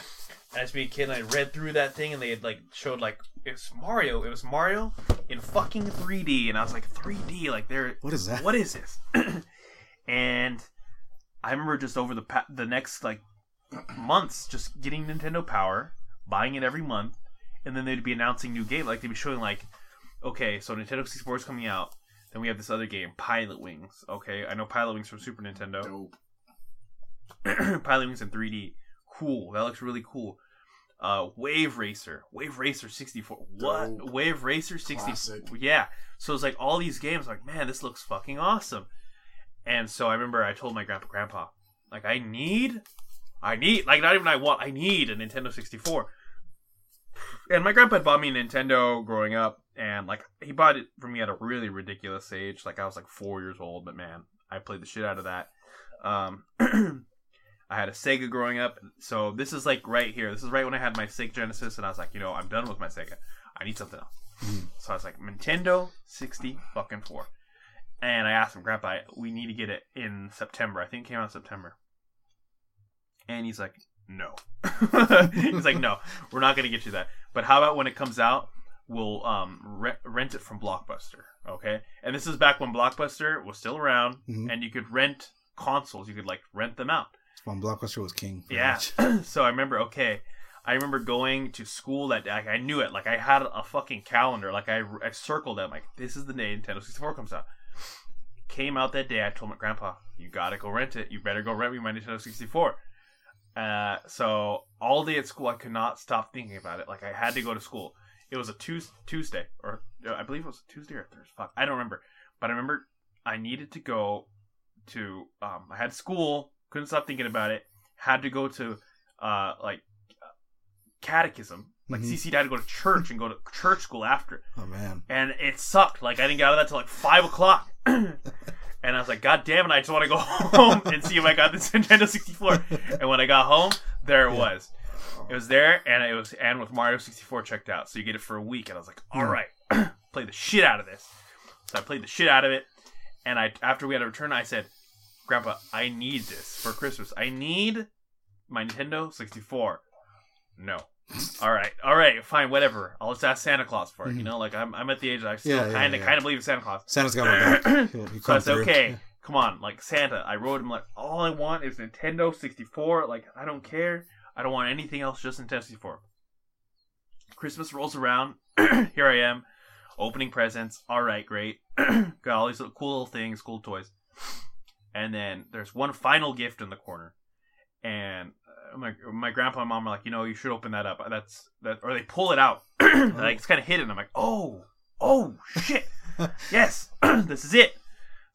Was being a kid, and I read through that thing, and they had like showed like it's Mario. It was Mario in fucking 3D, and I was like, 3D, like they're What is that? what is this? and I remember just over the pa- the next like months, just getting Nintendo Power, buying it every month, and then they'd be announcing new game. Like they'd be showing like, okay, so Nintendo 64 is coming out. Then we have this other game, Pilot Wings. Okay, I know Pilot Wings from Super Nintendo. Dope. Pilot Wings in 3D. Cool. That looks really cool. uh, Wave Racer, Wave Racer 64. What? Dope. Wave Racer 64. Yeah. So it's like all these games, like, man, this looks fucking awesome. And so I remember I told my grandpa, grandpa, like, I need, I need, like, not even I want, I need a Nintendo 64. And my grandpa had bought me a Nintendo growing up, and like he bought it for me at a really ridiculous age. Like I was like four years old, but man, I played the shit out of that. Um, I had a Sega growing up, so this is like right here. This is right when I had my Sega Genesis, and I was like, you know, I'm done with my Sega. I need something else. So I was like, Nintendo 60 fucking four. And I asked him, Grandpa, we need to get it in September. I think it came out in September. And he's like, no. he's like, no, we're not gonna get you that. But how about when it comes out, we'll um re- rent it from Blockbuster, okay? And this is back when Blockbuster was still around, Mhm. and you could rent consoles. You could like rent them out. When Blockbuster was king. Yeah. so I remember, okay, I remember going to school that day. Like, I knew it. Like I had a fucking calendar. Like I, I circled it. I'm like, this is the day Nintendo 64 comes out. Came out that day. I told my grandpa, you gotta go rent it. You better go rent me my Nintendo 64. Uh, so all day at school, I could not stop thinking about it. Like I had to go to school. It was a Tues- Tuesday, or uh, I believe it was a Tuesday or Thursday. Fuck, I don't remember. But I remember I needed to go to. Um, I had school. Couldn't stop thinking about it. Had to go to, uh, like catechism. Like Mhm. CC had to go to church and go to church school after, Oh man. and it sucked. Like I didn't get out of that till like five o'clock. And I was like, God damn it, I just want to go home and see if I got this Nintendo 64. And when I got home, there it Yeah. was. It was there, and it was and with Mario 64 checked out. So you get it for a week. And I was like, all right, play the shit out of this. So I played the shit out of it. And I after we had a return, I said, Grandpa, I need this for Christmas. I need my Nintendo 64. No. All right, all right, fine, whatever. I'll just ask Santa Claus for it. You Mhm. know, like I'm, I'm at the age that I still Yeah, yeah, kind of, yeah. kind of believe in Santa Claus. Santa's got my back. He'll- he'll So come I said, through. okay, come on, like Santa. I wrote him like, all I want is Nintendo 64. Like, I don't care. I don't want anything else, just Nintendo 64. Christmas rolls around. Here I am, opening presents. All right, great. Got all these little, cool little things, cool toys. And then there's one final gift in the corner, and uh, my my grandpa and mom are like, you know, you should open that up. That's that, or they pull it out. like it's kind of hidden. I'm like, oh, oh shit, yes, this is it.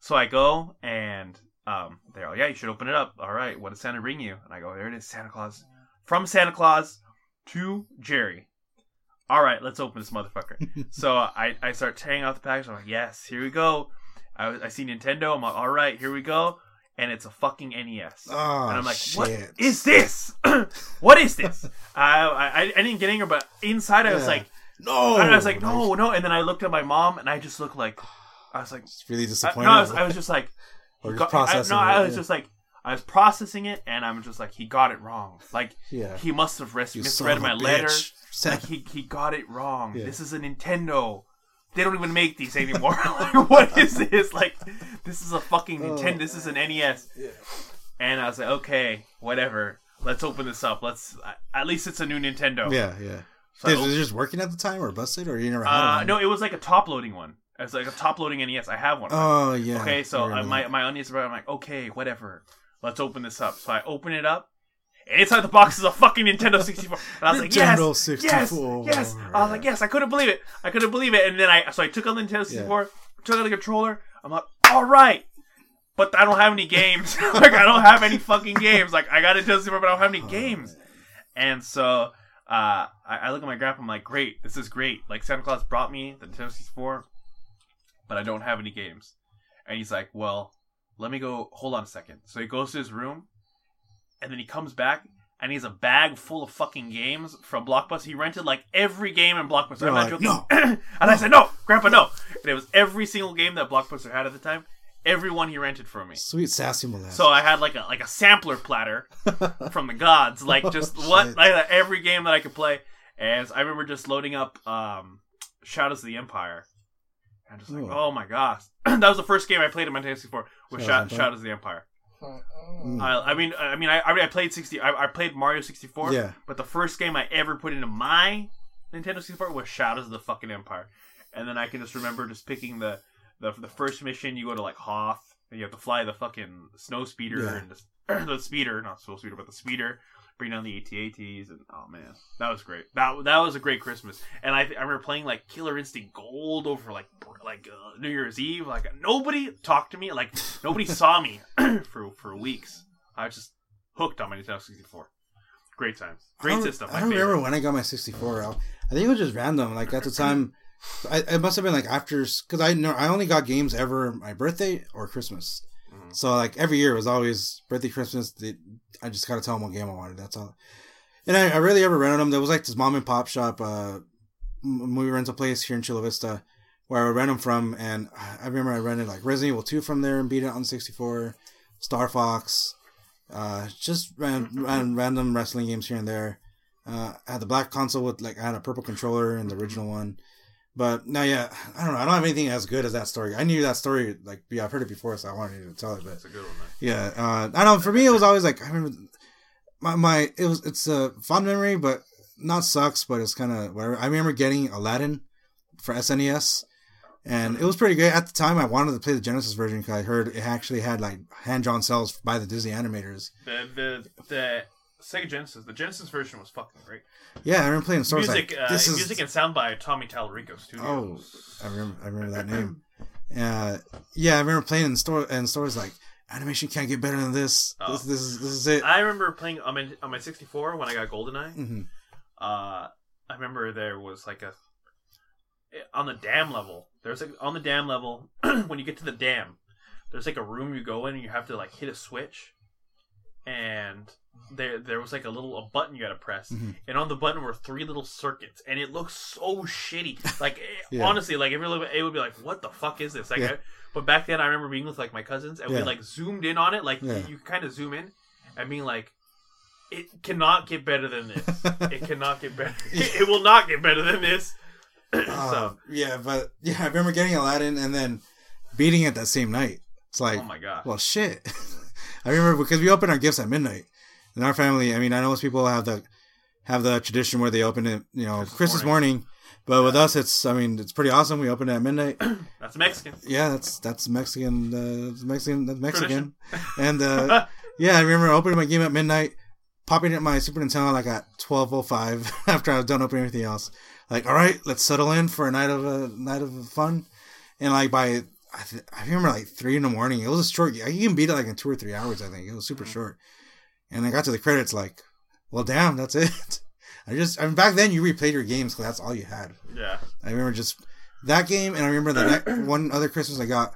So I go and um, they're all, yeah, you should open it up. All right, what does Santa bring you? And I go, there it is, Santa Claus. From Santa Claus to Gerry. All right, let's open this motherfucker. so I, I start tearing out the package. I'm like, yes, here we go. I, I see Nintendo. I'm like, all right, here we go. And it's a fucking NES. Oh, ah, and I'm like, shit. what is this? what is this? I, I, I didn't get angry, but inside I was Yeah. like, No. and I was like, no, no. And then I looked at my mom and I just looked like, I was like, It's really I, disappointing. no, I was, I was just like, Or just got- I- processing no, I it, was yeah. just like, I was processing it, and I'm just like, he got it wrong. Like yeah. he must have res- You son misread of a my letter. bitch. Like he he got it wrong. Yeah. This is a Nintendo. They don't even make these anymore. like, what is this? Like, this is a fucking Oh. Nintendo. This is an NES. Yeah. And I was like, okay, whatever. Let's open this up. Let's. At least it's a new Nintendo. Yeah, yeah. So I Was op- it just working at the time or busted or you never had uh, one? no, it was like a top loading one. It was like a top loading NES. I have one. Oh yeah. Okay, so I my my onions are. I'm like, okay, whatever. Let's open this up. So I open it up, inside the box is a fucking Nintendo 64. And I was like, Nintendo yes, 64. yes, yes. I was like, yes. I couldn't believe it. I couldn't believe it. And then I so I took out the Nintendo 64, took out the controller. I'm like, all right. But I don't have any games. like I don't have any fucking games. Like I got a Nintendo 64, but I don't have any games. And so uh, I, I look at my grandpa. I'm like, great, this is great. Like Santa Claus brought me the Nintendo 64, but I don't have any games. And he's like, well, let me go. Hold on a second. So he goes to his room, and then he comes back. And he has a bag full of fucking games from Blockbuster. He rented like every game in Blockbuster. You're I'm not like, joking. "No." and I said, "No, Grandpa, no." And it was every single game that Blockbuster had at the time. Every one he rented for me. Sweet sassy molest. So I had like a like a sampler platter from the gods, like just Oh, what like every game that I could play. And I remember just loading up um, Shadows of the Empire, and just like, Ooh. oh my gosh, that was the first game I played in my Nintendo 64 was Shadows Sha- of Empire? Shadows of the Empire. Mm. I, I mean, I mean, I, I mean, I played sixty. I, I played Mario 64. Yeah. But the first game I ever put into my Nintendo 64 was Shadows of the fucking Empire, and then I can just remember just picking the the, the first mission. You go to like Hoth, and you have to fly the fucking snow speeder Yeah. and the speeder, not snow speeder, but the speeder, bring down the AT-ATs, and oh man, that was great. That that was a great Christmas. And I, I remember playing like Killer Instinct Gold over like like uh, New Year's Eve. Like nobody talked to me. Like nobody saw me for for weeks. I was just hooked on my Nintendo 64. Great times, I great don't- system. I don't favorite. remember when I got my 64 out. I think it was just random. Like at the time, I, it must have been like after because I know I only got games ever my birthday or Christmas. So like every year it was always birthday, Christmas. The, I just gotta tell them what game I wanted. That's all. And I, I really ever rented them. There was like this mom and pop shop uh, movie rental place here in Chula Vista where I would rent them from. And I remember I rented like Resident Evil 2 from there and beat it on 64, Star Fox, uh, just ran, ran random wrestling games here and there. Uh, I had the black console with like I had a purple controller in the original one. But no, yeah, I don't know. I don't have anything as good as that story. I knew that story, like, yeah, I've heard it before, so I wanted you to tell it. But That's a good one. Man. yeah, uh, I don't. For me, it was always like I remember my my it was it's a fond memory, but not sucks, but it's kind of whatever. I remember getting Aladdin for SNES, and it was pretty good at the time. I wanted to play the Genesis version because I heard it actually had like hand drawn cells by the Disney animators. The the the Sega Genesis, the Genesis version was fucking great. Yeah, I remember playing the music, like uh, this is music and sound by Tommy Tallarico Oh, I remember. I remember that name. Uh, yeah, I remember playing in store and stores like animation can't get better than this. Oh. This, this is this is it. I remember playing on my on my 64 when I got GoldenEye. hmm Uh, I remember there was like a on the dam level. There's like on the dam level when you get to the dam, there's like a room you go in and you have to like hit a switch, and there there was like a little a button you got to press, Mhm. and on the button were three little circuits, and it looked so shitty. Like eh, Yeah. honestly, like if you look, it would be like, what the fuck is this? Like, Yeah. I, but back then I remember being with like my cousins, and we like zoomed in on it, like Yeah. you kind of zoom in, and being like. It cannot get better than this. It cannot get better. It will not get better than this. Uh, so, yeah, but yeah, I remember getting Aladdin and then beating it that same night. It's like, oh my god. well, shit. I remember because we open our gifts at midnight in our family. I mean, I know most people have the have the tradition where they open it, you know, Christmas Christmas, morning. But with us, it's I mean, it's pretty awesome. We open it at midnight. That's Mexican. yeah, that's that's Mexican. Uh, that's Mexican. That's Mexican. Tradition. And uh, yeah, I remember opening my game at midnight, popping it in my Super Nintendo like at twelve oh five after I was done opening everything else. Like, all right, let's settle in for a night of a night of fun. And like by I, th- I remember like three in the morning. It was a short. You can beat it like in two or three hours. I think it was super mm-hmm. short. And I got to the credits like, well, damn, that's it. I just I mean, back then you replayed your games because that's all you had. Yeah. I remember just that game, and I remember the next, one other Christmas I got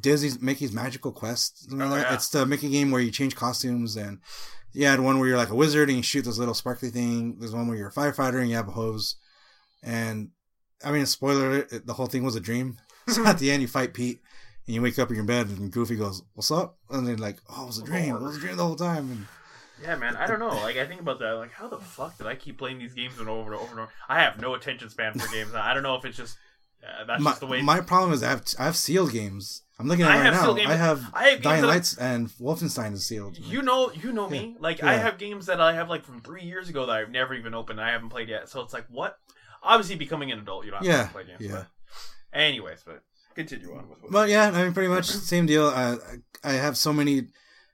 Disney's Mickey's Magical Quest. Oh, yeah. It's the Mickey game where you change costumes, and you had one where you're like a wizard and you shoot this little sparkly thing. There's one where you're a firefighter and you have a hose. And I mean, spoiler: it, the whole thing was a dream. So at the end, you fight Pete, and you wake up in your bed, and Goofy goes, "What's up?" And then like, "Oh, it was a dream. It was a dream the whole time." And Yeah, man. I don't know. Like, I think about that. Like, how the fuck did I keep playing these games and over and over and over? I have no attention span for games. I don't know if it's just uh, that's my, just the way. my problem is I have I have sealed games. I'm looking at I it right now. games. I have I have Dying Lights and Wolfenstein is sealed. you know, you know me. Like, I have games that I have like from three years ago that I've never even opened. I haven't played yet. So it's like, what? Obviously, becoming an adult, you don't have Yeah, to play games. yeah. But anyways, but continue on with. What But yeah, I mean, pretty much same deal. I I have so many,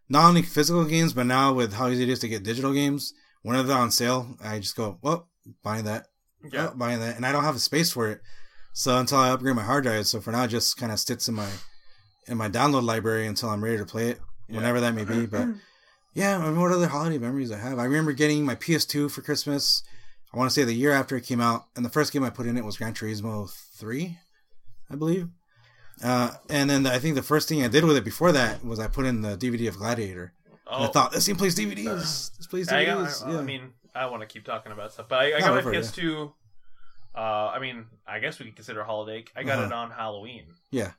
not only physical games, but now with how easy it is to get digital games. Whenever they're on sale, I just go, well, buying that, yeah. oh, buying that, and I don't have a space for it. So until I upgrade my hard drive, so for now, it just kind of sits in my in my download library until I'm ready to play it, whenever that may be. But yeah, I mean, what other holiday memories I have? I remember getting my PS2 for Christmas. I want to say the year after it came out, and the first game I put in it was Gran Turismo Three, I believe. Uh, and then I think the first thing I did with it before that was I put in the DVD of Gladiator. And I thought this game plays DVDs. This plays Oh. I, DVDs. got, I, yeah. I mean, I want to keep talking about stuff, but I, I No, got go my PS2. Uh, I mean, I guess we could consider holiday. I got Uh-huh. it on Halloween, yeah.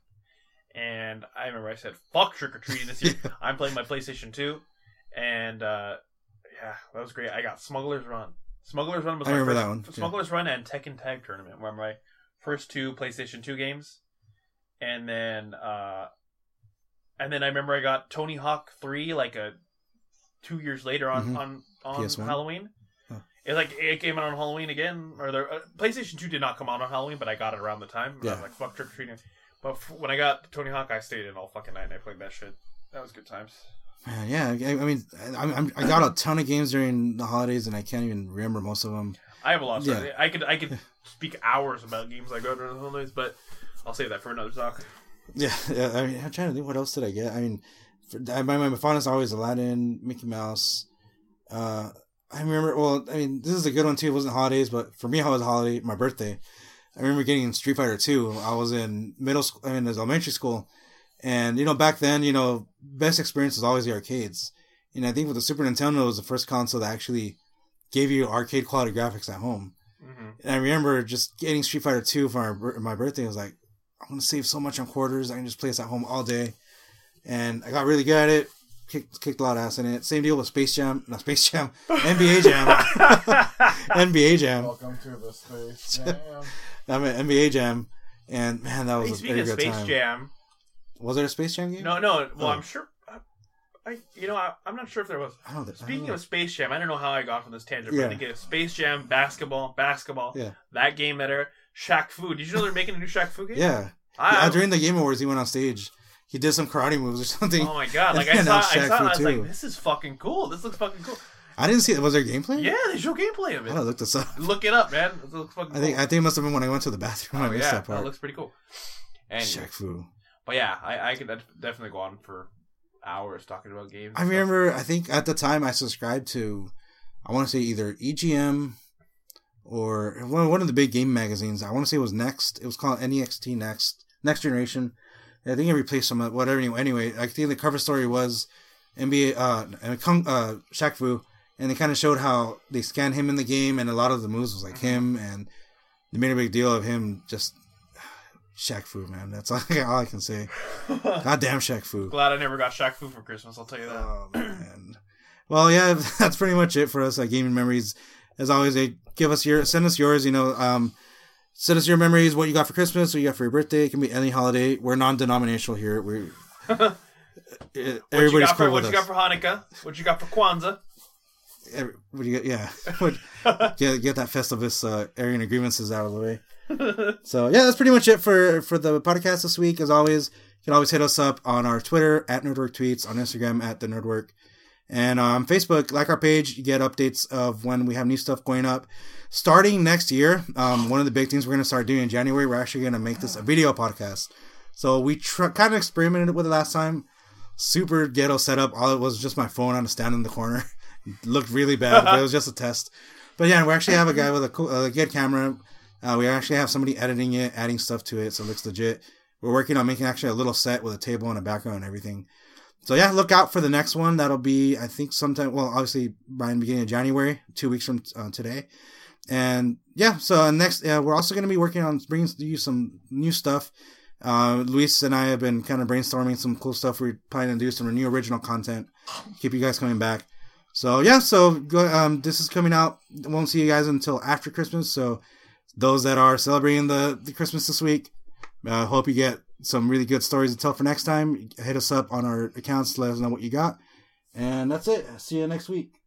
and I remember I said, "Fuck trick or treating this year." I'm playing my PlayStation 2, and uh, yeah, that was great. I got Smuggler's Run. Smuggler's Run was I my remember first, that one, yeah. Smuggler's Run and Tekken Tag Tournament were my first two PlayStation 2 games, and then uh, and then I remember I got Tony Hawk 3 like a two years later on Mhm. on on PS1? Halloween. Huh. It like it came out on Halloween again, or the uh, PlayStation Two did not come out on Halloween, but I got it around the time. And I was Yeah. like, "Fuck trick or treating." But f- when I got Tony Hawk, I stayed in all fucking night and I played that shit. That was good times. Man, yeah. I, I mean, I, I'm, I got a ton of games during the holidays, and I can't even remember most of them. I have a lot of. Yeah. I could I could speak hours about games I got during the holidays, but I'll save that for another talk. Yeah, yeah. I mean, I'm trying to think what else did I get. I mean, for, I, my my fondest always Aladdin, Mickey Mouse. Uh, I remember. Well, I mean, this is a good one too. It wasn't holidays, but for me, it was a holiday. My birthday. I remember getting Street Fighter Two. I was in middle school. I mean, was elementary school, and you know, back then, you know, best experience was always the arcades. And I think with the Super Nintendo, it was the first console that actually gave you arcade quality graphics at home. hmm And I remember just getting Street Fighter 2 for our, my birthday. I was like, I'm going to save so much on quarters. I can just play this at home all day. And I got really good at it. Kicked, kicked a lot of ass in it. Same deal with Space Jam. Not Space Jam. NBA Jam. NBA Jam. Welcome to the space jam. I'm at NBA Jam. And man, that was Hey, a very good Space time. Jam, Was there a Space Jam game? no, no. Well, Oh. I'm sure. I, I you know, I, I'm not sure if there was. I don't, I Speaking don't of Space Jam, I don't know how I got from this tangent, but Yeah. I think Space Jam, basketball, basketball. Yeah. That game better. Shaq Fu. Did you know they're making a new Shaq Fu game? Yeah. I, yeah. During the Game Awards, he went on stage. He did some karate moves or something. Oh my god! Like I And saw, now I saw, I was too. like, "This is fucking cool. This looks fucking cool." I didn't see it. Was there gameplay? Yeah, they show gameplay of I it. gotta look this up. Look it up, man. It looks fucking. I think cool. I think it must have been when I went to the bathroom. Oh I missed yeah, that part. that looks pretty cool. And Shaq Fu. but yeah, I, I could definitely go on for hours talking about games. I stuff. remember. I think at the time I subscribed to, I want to say either EGM or one one of the big game magazines. I want to say it was Next. It was called NEXT Next Next Generation. I think it replaced some of whatever. Anyway, anyway, I think the cover story was NBA uh uh Shaq Fu, and they kind of showed how they scanned him in the game, and a lot of the moves was like him, and they made a big deal of him just. Shaq Fu, man. That's all, all I can say. Goddamn Shaq Fu. Glad I never got Shaq Fu for Christmas. I'll tell you that. Oh man. Well, yeah, that's pretty much it for us at Gaming Memories. As always, they give us your send us yours. You know, um, send us your memories. What you got for Christmas? What you got for your birthday? It can be any holiday. We're non-denominational here. We what you everybody's got for cool what you us. got for Hanukkah? What you got for Kwanzaa? Every- what do you get? Yeah, What- get get that Festivus uh, Aryan agreements out of the way. so yeah, that's pretty much it for for the podcast this week. As always, you can always hit us up on our Twitter at Nerdwork Tweets, on Instagram at the Nerdwork, and on Facebook. Like our page, you get updates of when we have new stuff going up. Starting next year, um, one of the big things we're going to start doing in January, we're actually going to make this a video podcast. So we tr- kind of experimented with it last time. Super ghetto setup. All it was just my phone on a stand in the corner. Looked really bad, but it was just a test. But yeah, we actually have a guy with a, cool, a good camera. Uh, we actually have somebody editing it, adding stuff to it, so it looks legit. We're working on making actually a little set with a table and a background and everything. So yeah, look out for the next one. That'll be, I think, sometime. Well, obviously by the beginning of January, two weeks from uh, today. And yeah, so next, uh, we're also going to be working on bringing you some new stuff. Uh, Luis and I have been kind of brainstorming some cool stuff. We're planning to do some new original content. Keep you guys coming back. So yeah, so um, this is coming out. Won't see you guys until after Christmas. So those that are celebrating the, the Christmas this week, uh, hope you get some really good stories to tell for next time. Hit us up on our accounts. Let us know what you got. And that's it. See you next week.